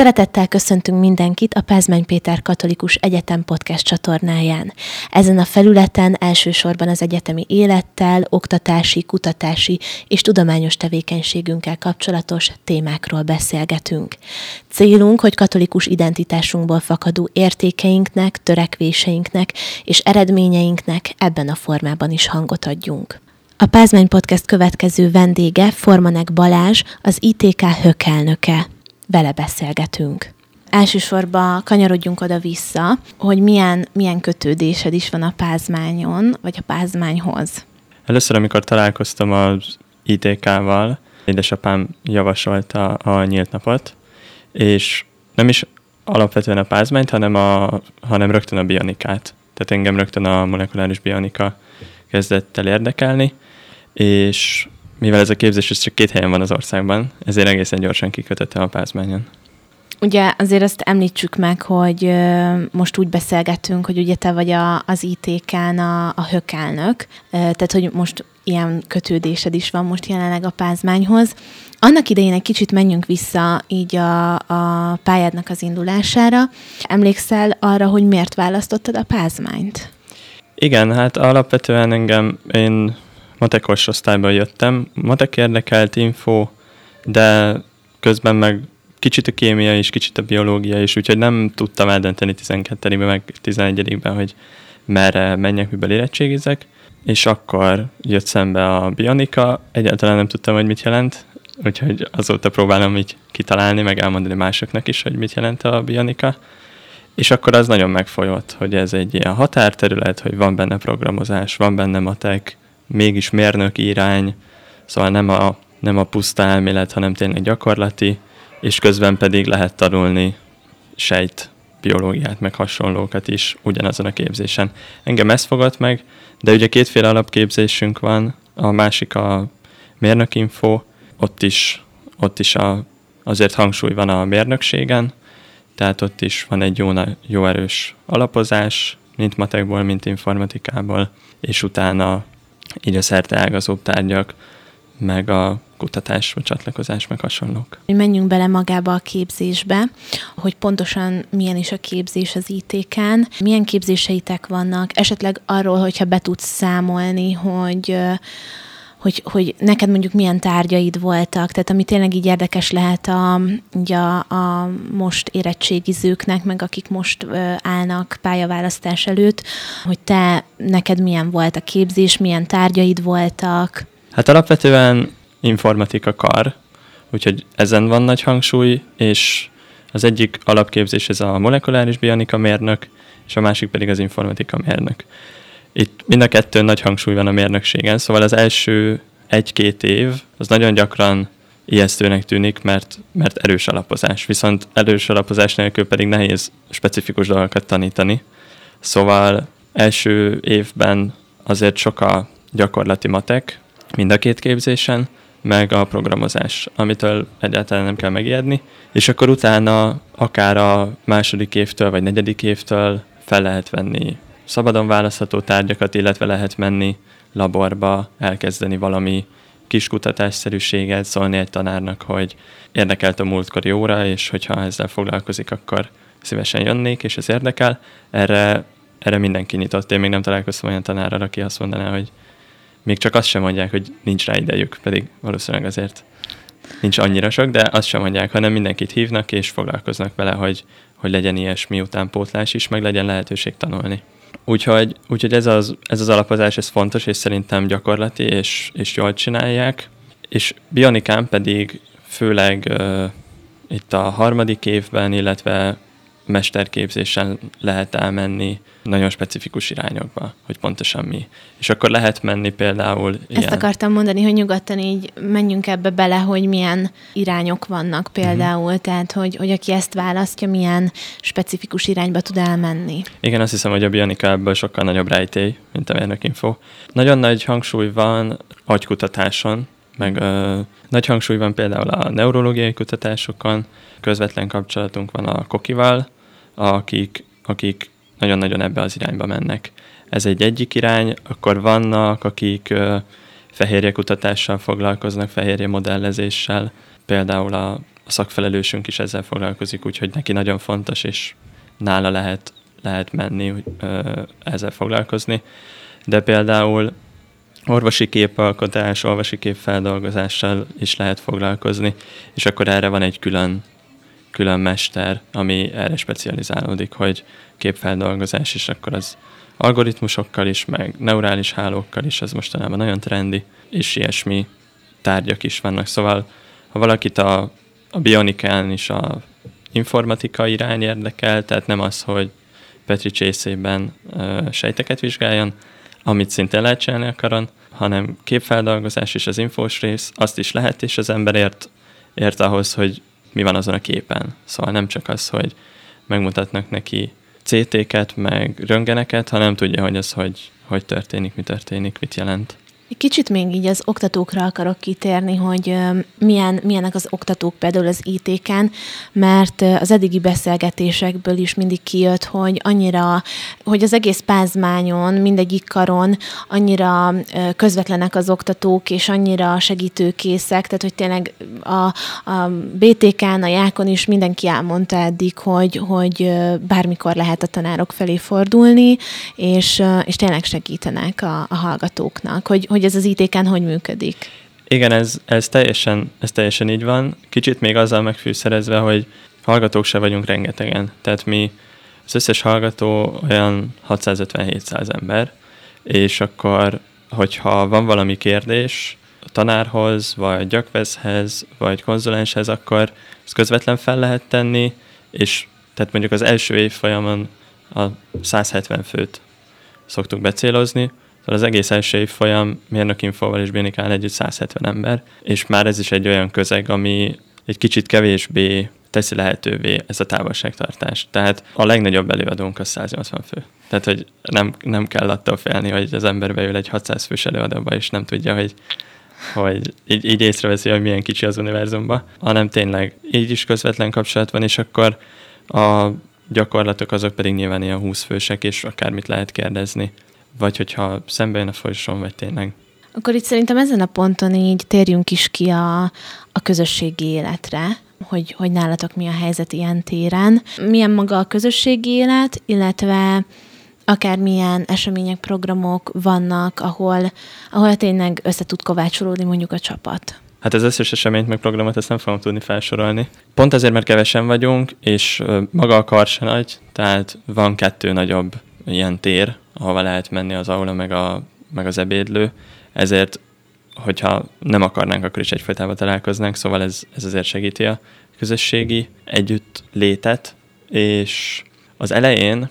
Szeretettel köszöntünk mindenkit a Pázmány Péter Katolikus Egyetem podcast csatornáján. Ezen a felületen elsősorban az egyetemi élettel, oktatási, kutatási és tudományos tevékenységünkkel kapcsolatos témákról beszélgetünk. Célunk, hogy katolikus identitásunkból fakadó értékeinknek, törekvéseinknek és eredményeinknek ebben a formában is hangot adjunk. A Pázmány Podcast következő vendége Formanek Balázs, az ITK hökelnöke vele beszélgetünk. Elsősorban kanyarodjunk oda-vissza, hogy milyen, milyen kötődésed is van a pázmányon, vagy a pázmányhoz. Először, amikor találkoztam az ITK-val, édesapám javasolta a nyílt napot, és nem is alapvetően a pázmányt, hanem, a, hanem rögtön a bionikát. Tehát engem rögtön a molekuláris bionika kezdett el érdekelni, és mivel ez a képzés ez csak két helyen van az országban, ezért egészen gyorsan kikötöttem a pázmányon. Ugye azért azt említsük meg, hogy most úgy beszélgetünk, hogy ugye te vagy a, az ITK-n a, a hökelnök, tehát hogy most ilyen kötődésed is van most jelenleg a pázmányhoz. Annak idején egy kicsit menjünk vissza így a, a pályádnak az indulására. Emlékszel arra, hogy miért választottad a pázmányt? Igen, hát alapvetően engem, én matekos osztályban jöttem. Matek érdekelt info, de közben meg kicsit a kémia és kicsit a biológia is, úgyhogy nem tudtam eldönteni 12-ben, meg 11-ben, hogy merre menjek, miből érettségizek, és akkor jött szembe a bionika, egyáltalán nem tudtam, hogy mit jelent, úgyhogy azóta próbálom így kitalálni, meg elmondani másoknak is, hogy mit jelent a bionika, és akkor az nagyon megfolyott, hogy ez egy ilyen határterület, hogy van benne programozás, van benne matek, mégis mérnök irány, szóval nem a, nem a puszta elmélet, hanem tényleg gyakorlati, és közben pedig lehet tanulni sejt biológiát, meg hasonlókat is ugyanazon a képzésen. Engem ez fogott meg, de ugye kétféle alapképzésünk van, a másik a mérnökinfo, ott is, ott is a, azért hangsúly van a mérnökségen, tehát ott is van egy jó, jó erős alapozás, mint matekból, mint informatikából, és utána így a szerte ágazóbb tárgyak, meg a kutatás, vagy csatlakozás, meg hasonlók. Menjünk bele magába a képzésbe, hogy pontosan milyen is a képzés az ITK-n, milyen képzéseitek vannak, esetleg arról, hogyha be tudsz számolni, hogy hogy, hogy neked mondjuk milyen tárgyaid voltak, tehát ami tényleg így érdekes lehet a, így a, a most érettségizőknek, meg akik most állnak pályaválasztás előtt, hogy te, neked milyen volt a képzés, milyen tárgyaid voltak? Hát alapvetően informatika kar, úgyhogy ezen van nagy hangsúly, és az egyik alapképzés ez a molekuláris bionika mérnök, és a másik pedig az informatika mérnök. Itt mind a kettőn nagy hangsúly van a mérnökségen, szóval az első egy-két év az nagyon gyakran ijesztőnek tűnik, mert, mert erős alapozás. Viszont erős alapozás nélkül pedig nehéz specifikus dolgokat tanítani. Szóval első évben azért sok a gyakorlati matek, mind a két képzésen, meg a programozás, amitől egyáltalán nem kell megijedni, és akkor utána akár a második évtől vagy negyedik évtől fel lehet venni szabadon választható tárgyakat, illetve lehet menni laborba, elkezdeni valami kis kutatásszerűséget, szólni egy tanárnak, hogy érdekelt a múltkori óra, és hogyha ezzel foglalkozik, akkor szívesen jönnék, és ez érdekel. Erre, erre mindenki nyitott. Én még nem találkoztam olyan tanárral, aki azt mondaná, hogy még csak azt sem mondják, hogy nincs rá idejük, pedig valószínűleg azért nincs annyira sok, de azt sem mondják, hanem mindenkit hívnak, és foglalkoznak vele, hogy, hogy legyen ilyesmi utánpótlás is, meg legyen lehetőség tanulni. Úgyhogy, úgyhogy ez, az, ez az alapozás, ez fontos, és szerintem gyakorlati, és, és jól csinálják. És Bionikán pedig főleg uh, itt a harmadik évben, illetve mesterképzésen lehet elmenni nagyon specifikus irányokba, hogy pontosan mi. És akkor lehet menni például Ezt ilyen... akartam mondani, hogy nyugodtan így menjünk ebbe bele, hogy milyen irányok vannak például, uh-huh. tehát hogy, hogy aki ezt választja, milyen specifikus irányba tud elmenni. Igen, azt hiszem, hogy a bionika ebből sokkal nagyobb rejtély, mint a mérnökinfo. Nagyon nagy hangsúly van agykutatáson, meg ö, nagy hangsúly van például a neurológiai kutatásokon, közvetlen kapcsolatunk van a kokival, akik, akik nagyon-nagyon ebbe az irányba mennek. Ez egy egyik irány, akkor vannak, akik fehérje kutatással foglalkoznak, fehérje modellezéssel, például a, a szakfelelősünk is ezzel foglalkozik, úgyhogy neki nagyon fontos, és nála lehet, lehet menni, hogy ezzel foglalkozni. De például orvosi képalkotás, orvosi képfeldolgozással is lehet foglalkozni, és akkor erre van egy külön, külön mester, ami erre specializálódik, hogy képfeldolgozás, és akkor az algoritmusokkal is, meg neurális hálókkal is, ez mostanában nagyon trendi, és ilyesmi tárgyak is vannak. Szóval, ha valakit a, a bionikán is a informatika irány érdekel, tehát nem az, hogy Petri csészében uh, sejteket vizsgáljon, amit szintén lehet csinálni a karon, hanem képfeldolgozás és az infós rész, azt is lehet, és az ember ért, ért ahhoz, hogy mi van azon a képen. Szóval nem csak az, hogy megmutatnak neki CT-ket, meg röngeneket, hanem tudja, hogy az hogy, hogy történik, mi történik, mit jelent. Kicsit még így az oktatókra akarok kitérni, hogy milyen, milyenek az oktatók például az IT-ken, mert az eddigi beszélgetésekből is mindig kijött, hogy annyira, hogy az egész pázmányon, mindegyik karon annyira közvetlenek az oktatók, és annyira segítőkészek, tehát hogy tényleg a, a BTK-n, a Jákon is mindenki elmondta eddig, hogy, hogy bármikor lehet a tanárok felé fordulni, és, és tényleg segítenek a, a hallgatóknak, hogy, hogy hogy ez az ITK-n hogy működik. Igen, ez, ez, teljesen, ez teljesen így van. Kicsit még azzal megfűszerezve, hogy hallgatók se vagyunk rengetegen. Tehát mi, az összes hallgató olyan 650-700 ember, és akkor, hogyha van valami kérdés a tanárhoz, vagy gyakvezhez, vagy konzulenshez, akkor ezt közvetlen fel lehet tenni, és tehát mondjuk az első évfolyamon a 170 főt szoktuk becélozni, Szóval az egész első évfolyam mérnökinfóval és Bénikán együtt 170 ember, és már ez is egy olyan közeg, ami egy kicsit kevésbé teszi lehetővé ez a távolságtartást. Tehát a legnagyobb előadónk az 180 fő. Tehát, hogy nem, nem kell attól félni, hogy az ember beül egy 600 fős előadóba, és nem tudja, hogy, hogy így, így észreveszi, hogy milyen kicsi az univerzumban, hanem tényleg így is közvetlen kapcsolat van, és akkor a gyakorlatok azok pedig nyilván ilyen 20 fősek, és akármit lehet kérdezni vagy hogyha szembe jön a folyosón, vagy tényleg. Akkor itt szerintem ezen a ponton így térjünk is ki a, a közösségi életre, hogy, hogy nálatok mi a helyzet ilyen téren. Milyen maga a közösségi élet, illetve akár milyen események, programok vannak, ahol, ahol tényleg össze tud kovácsolódni mondjuk a csapat. Hát az összes eseményt meg programot ezt nem fogom tudni felsorolni. Pont azért, mert kevesen vagyunk, és maga a kar se nagy, tehát van kettő nagyobb ilyen tér, ahova lehet menni az aula, meg, a, meg az ebédlő, ezért, hogyha nem akarnánk, akkor is egyfajtában találkoznánk, szóval ez, ez azért segíti a közösségi együtt létet, és az elején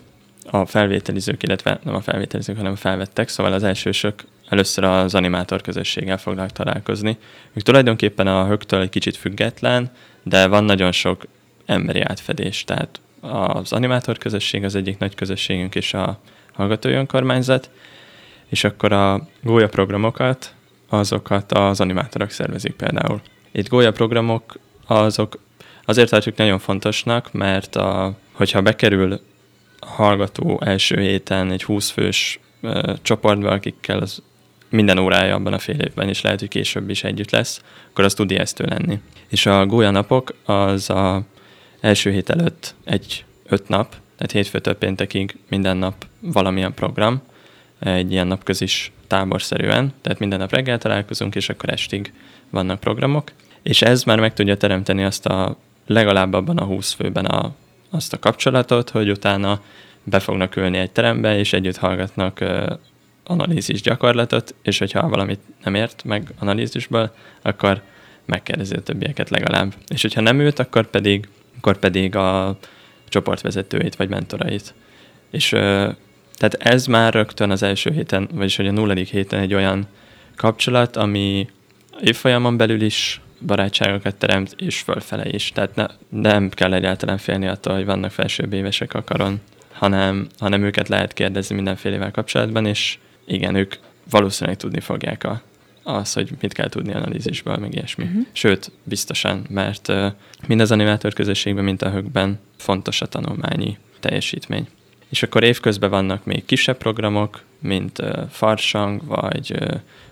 a felvételizők, illetve nem a felvételizők, hanem felvettek, szóval az elsősök először az animátor közösséggel fognak találkozni. Ők tulajdonképpen a högtől egy kicsit független, de van nagyon sok emberi átfedés, tehát az animátor közösség az egyik nagy közösségünk, és a hallgatói önkormányzat, és akkor a Gója programokat, azokat az animátorok szervezik például. Itt Gója programok azok azért tartjuk nagyon fontosnak, mert a, hogyha bekerül a hallgató első héten egy 20 fős ö, csoportba, akikkel az minden órája abban a fél évben, és lehet, hogy később is együtt lesz, akkor az tud ijesztő lenni. És a Gólya napok az a első hét előtt egy öt nap, tehát hétfőtől péntekig minden nap valamilyen program, egy ilyen napközis táborszerűen, tehát minden nap reggel találkozunk, és akkor estig vannak programok, és ez már meg tudja teremteni azt a legalább abban a 20 főben a, azt a kapcsolatot, hogy utána be fognak ülni egy terembe, és együtt hallgatnak analízis gyakorlatot, és hogyha valamit nem ért meg analízisből, akkor megkérdezi a többieket legalább. És hogyha nem ült, akkor pedig, akkor pedig a csoportvezetőit vagy mentorait. És tehát ez már rögtön az első héten, vagyis hogy a nulladik héten egy olyan kapcsolat, ami évfolyamon belül is barátságokat teremt, és fölfele is. Tehát ne, nem kell egyáltalán félni attól, hogy vannak felsőbb évesek a karon, hanem, hanem őket lehet kérdezni mindenfélevel kapcsolatban, és igen, ők valószínűleg tudni fogják a, az, hogy mit kell tudni analízisből, meg ilyesmi. Uh-huh. Sőt, biztosan, mert mind az animátor közösségben, mint a högben fontos a tanulmányi teljesítmény. És akkor évközben vannak még kisebb programok, mint farsang, vagy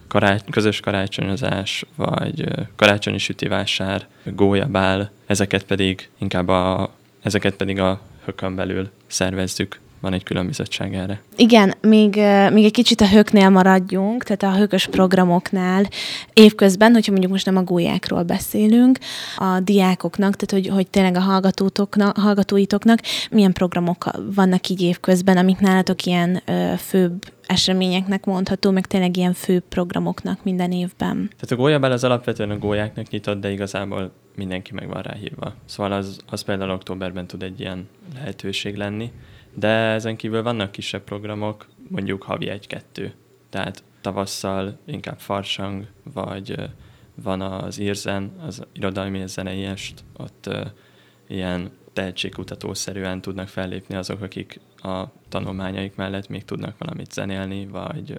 karács- közös karácsonyozás, vagy karácsonyi sütivásár, gólyabál, ezeket pedig inkább a, ezeket pedig a hökön belül szervezzük van egy külön bizottság erre. Igen, még, még egy kicsit a höknél maradjunk, tehát a hökös programoknál évközben, hogyha mondjuk most nem a gólyákról beszélünk, a diákoknak, tehát hogy, hogy tényleg a hallgatótoknak, hallgatóitoknak milyen programok vannak így évközben, amik nálatok ilyen ö, főbb eseményeknek mondható, meg tényleg ilyen fő programoknak minden évben. Tehát a gólyabál az alapvetően a gólyáknak nyitott, de igazából mindenki meg van rá hívva. Szóval az, az például októberben tud egy ilyen lehetőség lenni. De ezen kívül vannak kisebb programok, mondjuk havi egy-kettő. Tehát tavasszal inkább farsang, vagy van az Irzen, az irodalmi zenei est, ott ilyen tehetségkutatószerűen tudnak fellépni azok, akik a tanulmányaik mellett még tudnak valamit zenélni, vagy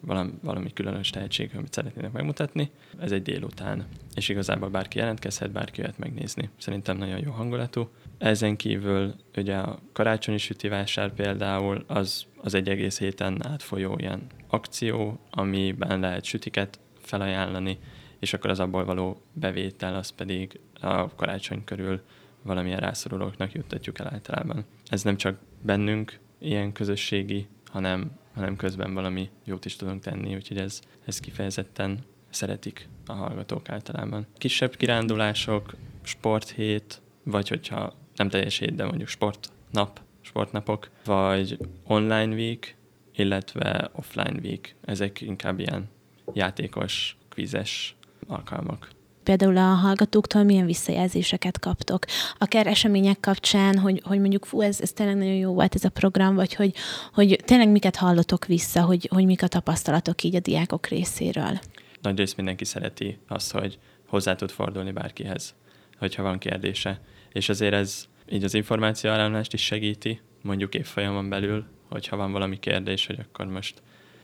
valami, valami különös tehetség, amit szeretnének megmutatni. Ez egy délután, és igazából bárki jelentkezhet, bárki jöhet megnézni. Szerintem nagyon jó hangulatú. Ezen kívül ugye a karácsonyi sütivásár például az, az egy egész héten átfolyó ilyen akció, amiben lehet sütiket felajánlani, és akkor az abból való bevétel, az pedig a karácsony körül valamilyen rászorulóknak juttatjuk el általában. Ez nem csak bennünk ilyen közösségi, hanem, hanem közben valami jót is tudunk tenni, úgyhogy ez, ez kifejezetten szeretik a hallgatók általában. Kisebb kirándulások, sporthét, vagy hogyha nem teljes hét, de mondjuk sportnap, sportnapok, vagy online week, illetve offline week. Ezek inkább ilyen játékos, kvizes alkalmak például a hallgatóktól milyen visszajelzéseket kaptok. Akár események kapcsán, hogy, hogy mondjuk fú, ez, ez tényleg nagyon jó volt ez a program, vagy hogy, hogy tényleg miket hallotok vissza, hogy, hogy mik a tapasztalatok így a diákok részéről. Nagy rész mindenki szereti azt, hogy hozzá tud fordulni bárkihez, hogyha van kérdése és azért ez így az információ áramlást is segíti, mondjuk évfolyamon belül, hogyha van valami kérdés, hogy akkor most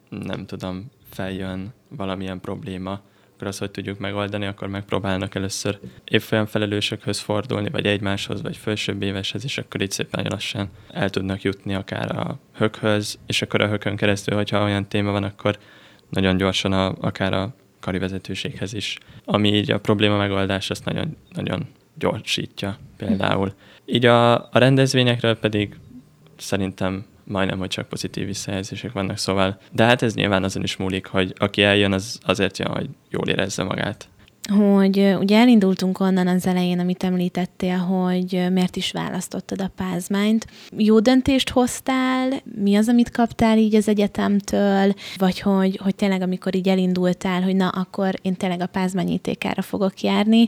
nem tudom, feljön valamilyen probléma, akkor azt, hogy tudjuk megoldani, akkor megpróbálnak először évfolyam felelősökhöz fordulni, vagy egymáshoz, vagy felsőbb éveshez, és akkor így szépen lassan el tudnak jutni akár a hökhöz, és akkor a hökön keresztül, hogyha olyan téma van, akkor nagyon gyorsan a, akár a kari vezetőséghez is. Ami így a probléma megoldás, azt nagyon, nagyon gyorsítja például. Így a, a rendezvényekről pedig szerintem majdnem, hogy csak pozitív visszajelzések vannak, szóval, de hát ez nyilván azon is múlik, hogy aki eljön, az azért jön, hogy jól érezze magát hogy ugye elindultunk onnan az elején, amit említettél, hogy miért is választottad a pázmányt. Jó döntést hoztál? Mi az, amit kaptál így az egyetemtől? Vagy hogy, hogy tényleg, amikor így elindultál, hogy na, akkor én tényleg a pázmányítékára fogok járni,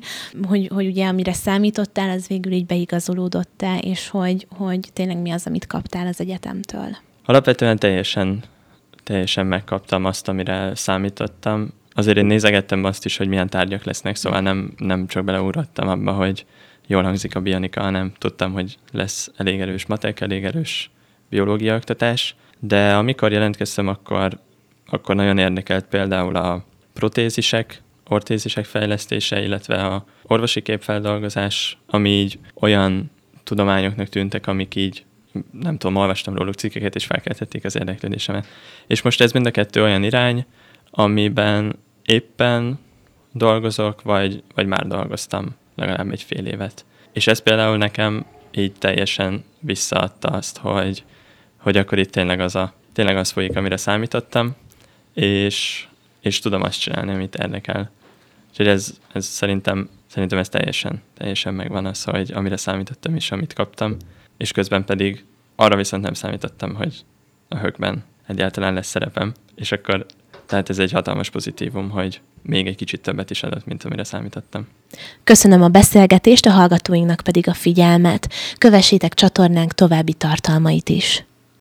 hogy, hogy ugye amire számítottál, az végül így beigazolódott-e, és hogy, hogy tényleg mi az, amit kaptál az egyetemtől? Alapvetően teljesen, teljesen megkaptam azt, amire számítottam azért én nézegettem azt is, hogy milyen tárgyak lesznek, szóval nem, nem csak beleugrottam abba, hogy jól hangzik a bionika, hanem tudtam, hogy lesz elég erős matek, elég erős biológia oktatás, de amikor jelentkeztem, akkor, akkor nagyon érdekelt például a protézisek, ortézisek fejlesztése, illetve a orvosi képfeldolgozás, ami így olyan tudományoknak tűntek, amik így nem tudom, olvastam róluk cikkeket, és felkeltették az érdeklődésemet. És most ez mind a kettő olyan irány, amiben éppen dolgozok, vagy, vagy már dolgoztam legalább egy fél évet. És ez például nekem így teljesen visszaadta azt, hogy, hogy akkor itt tényleg az, a, tényleg az folyik, amire számítottam, és, és tudom azt csinálni, amit érdekel. Úgyhogy ez, ez szerintem, szerintem ez teljesen, teljesen megvan az, hogy amire számítottam és amit kaptam, és közben pedig arra viszont nem számítottam, hogy a hökben egyáltalán lesz szerepem, és akkor tehát ez egy hatalmas pozitívum, hogy még egy kicsit többet is adott, mint amire számítottam. Köszönöm a beszélgetést, a hallgatóinknak pedig a figyelmet. Kövessétek csatornánk további tartalmait is.